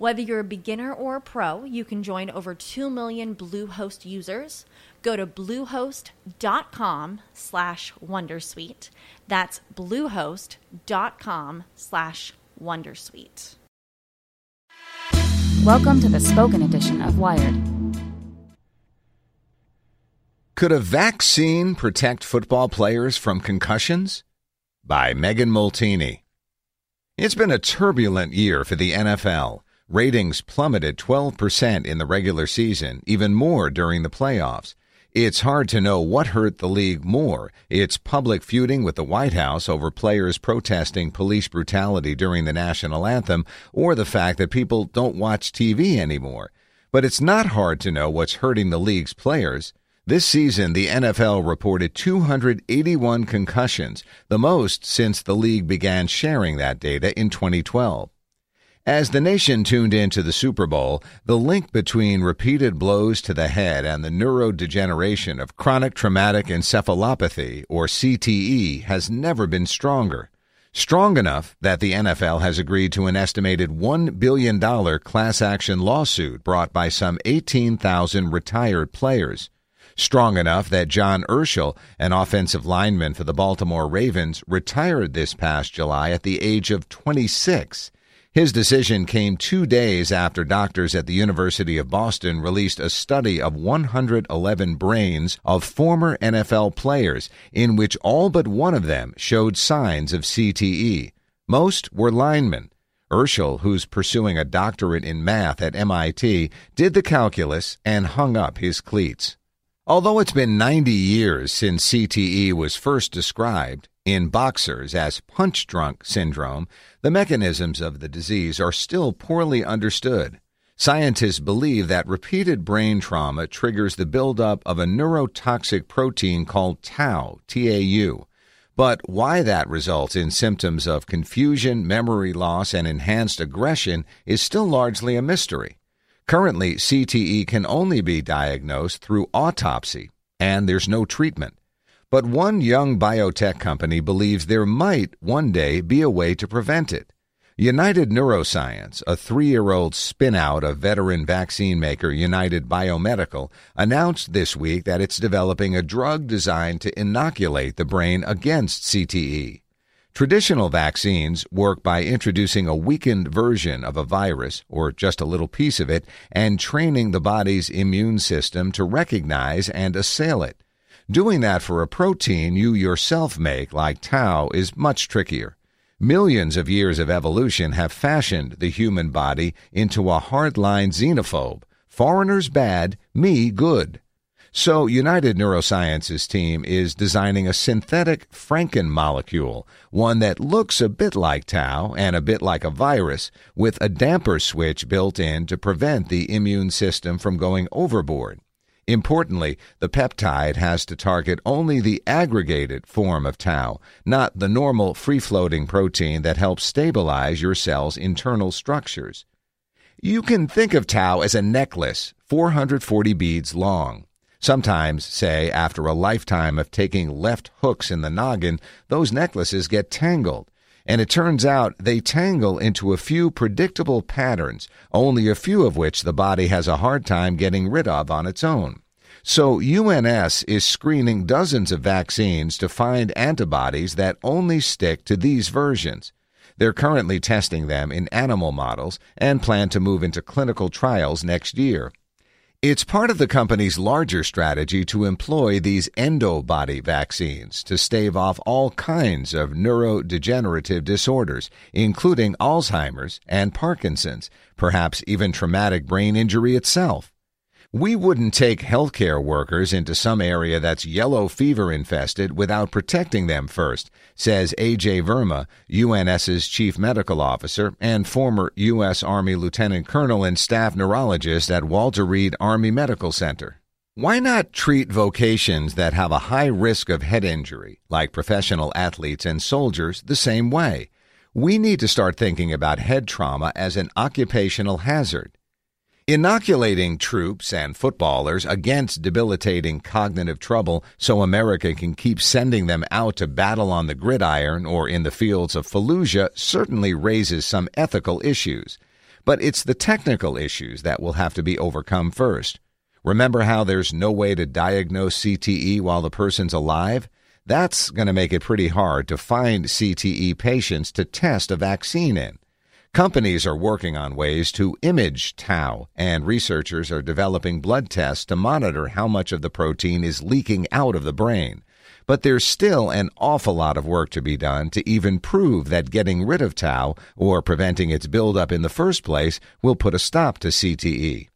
Whether you're a beginner or a pro, you can join over 2 million Bluehost users. Go to bluehost.com slash wondersuite. That's bluehost.com slash wondersuite. Welcome to the spoken edition of Wired. Could a vaccine protect football players from concussions? By Megan Molteni. It's been a turbulent year for the NFL. Ratings plummeted 12% in the regular season, even more during the playoffs. It's hard to know what hurt the league more its public feuding with the White House over players protesting police brutality during the national anthem, or the fact that people don't watch TV anymore. But it's not hard to know what's hurting the league's players. This season, the NFL reported 281 concussions, the most since the league began sharing that data in 2012. As the nation tuned into the Super Bowl, the link between repeated blows to the head and the neurodegeneration of chronic traumatic encephalopathy, or CTE, has never been stronger. Strong enough that the NFL has agreed to an estimated $1 billion class action lawsuit brought by some 18,000 retired players. Strong enough that John Urschel, an offensive lineman for the Baltimore Ravens, retired this past July at the age of 26. His decision came two days after doctors at the University of Boston released a study of 111 brains of former NFL players, in which all but one of them showed signs of CTE. Most were linemen. Urschel, who's pursuing a doctorate in math at MIT, did the calculus and hung up his cleats. Although it's been 90 years since CTE was first described, in boxers as punch drunk syndrome, the mechanisms of the disease are still poorly understood. Scientists believe that repeated brain trauma triggers the buildup of a neurotoxic protein called tau, TAU. But why that results in symptoms of confusion, memory loss, and enhanced aggression is still largely a mystery. Currently, CTE can only be diagnosed through autopsy, and there's no treatment. But one young biotech company believes there might one day be a way to prevent it. United Neuroscience, a three year old spinout of veteran vaccine maker United Biomedical, announced this week that it's developing a drug designed to inoculate the brain against CTE. Traditional vaccines work by introducing a weakened version of a virus, or just a little piece of it, and training the body's immune system to recognize and assail it. Doing that for a protein you yourself make, like tau, is much trickier. Millions of years of evolution have fashioned the human body into a hardline xenophobe. Foreigners bad, me good. So, United Neurosciences team is designing a synthetic Franken molecule, one that looks a bit like tau and a bit like a virus, with a damper switch built in to prevent the immune system from going overboard. Importantly, the peptide has to target only the aggregated form of tau, not the normal free floating protein that helps stabilize your cell's internal structures. You can think of tau as a necklace, 440 beads long. Sometimes, say, after a lifetime of taking left hooks in the noggin, those necklaces get tangled. And it turns out they tangle into a few predictable patterns, only a few of which the body has a hard time getting rid of on its own. So UNS is screening dozens of vaccines to find antibodies that only stick to these versions. They're currently testing them in animal models and plan to move into clinical trials next year. It's part of the company's larger strategy to employ these endobody vaccines to stave off all kinds of neurodegenerative disorders, including Alzheimer's and Parkinson's, perhaps even traumatic brain injury itself. We wouldn't take healthcare workers into some area that's yellow fever infested without protecting them first, says Ajay Verma, UNS's chief medical officer and former U.S. Army lieutenant colonel and staff neurologist at Walter Reed Army Medical Center. Why not treat vocations that have a high risk of head injury, like professional athletes and soldiers, the same way? We need to start thinking about head trauma as an occupational hazard. Inoculating troops and footballers against debilitating cognitive trouble so America can keep sending them out to battle on the gridiron or in the fields of Fallujah certainly raises some ethical issues. But it's the technical issues that will have to be overcome first. Remember how there's no way to diagnose CTE while the person's alive? That's going to make it pretty hard to find CTE patients to test a vaccine in. Companies are working on ways to image tau, and researchers are developing blood tests to monitor how much of the protein is leaking out of the brain. But there's still an awful lot of work to be done to even prove that getting rid of tau, or preventing its buildup in the first place, will put a stop to CTE.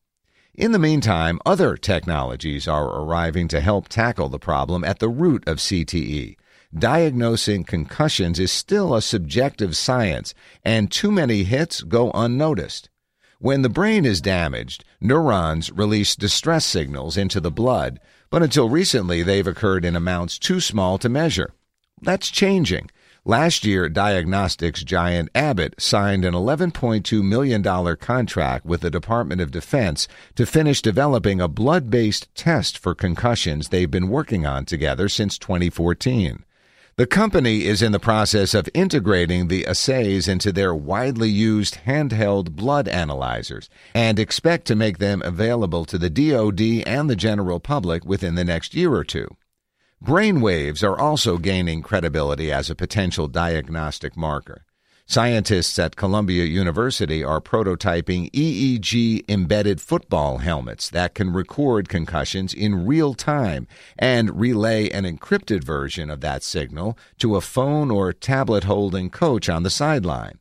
In the meantime, other technologies are arriving to help tackle the problem at the root of CTE diagnosing concussions is still a subjective science, and too many hits go unnoticed. When the brain is damaged, neurons release distress signals into the blood, but until recently they've occurred in amounts too small to measure. That's changing. Last year, diagnostics giant Abbott signed an $11.2 million contract with the Department of Defense to finish developing a blood based test for concussions they've been working on together since 2014. The company is in the process of integrating the assays into their widely used handheld blood analyzers and expect to make them available to the DoD and the general public within the next year or two. Brain waves are also gaining credibility as a potential diagnostic marker. Scientists at Columbia University are prototyping EEG embedded football helmets that can record concussions in real time and relay an encrypted version of that signal to a phone or tablet holding coach on the sideline.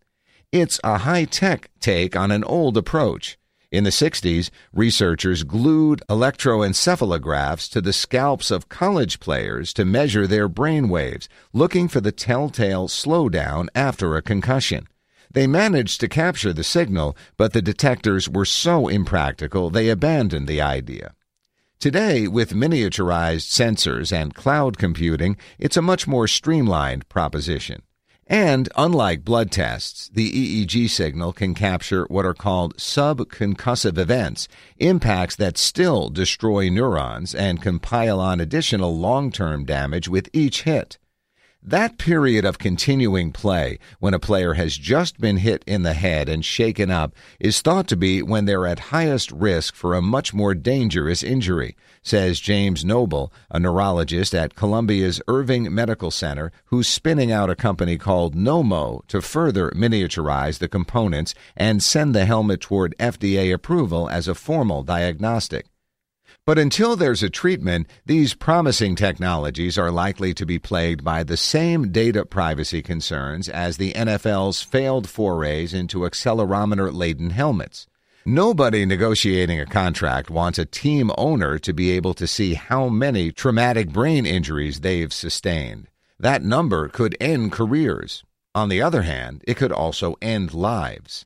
It's a high tech take on an old approach. In the 60s, researchers glued electroencephalographs to the scalps of college players to measure their brain waves, looking for the telltale slowdown after a concussion. They managed to capture the signal, but the detectors were so impractical they abandoned the idea. Today, with miniaturized sensors and cloud computing, it's a much more streamlined proposition. And unlike blood tests, the EEG signal can capture what are called subconcussive events, impacts that still destroy neurons and can pile on additional long term damage with each hit. That period of continuing play, when a player has just been hit in the head and shaken up, is thought to be when they're at highest risk for a much more dangerous injury, says James Noble, a neurologist at Columbia's Irving Medical Center, who's spinning out a company called Nomo to further miniaturize the components and send the helmet toward FDA approval as a formal diagnostic. But until there's a treatment, these promising technologies are likely to be plagued by the same data privacy concerns as the NFL's failed forays into accelerometer laden helmets. Nobody negotiating a contract wants a team owner to be able to see how many traumatic brain injuries they've sustained. That number could end careers. On the other hand, it could also end lives.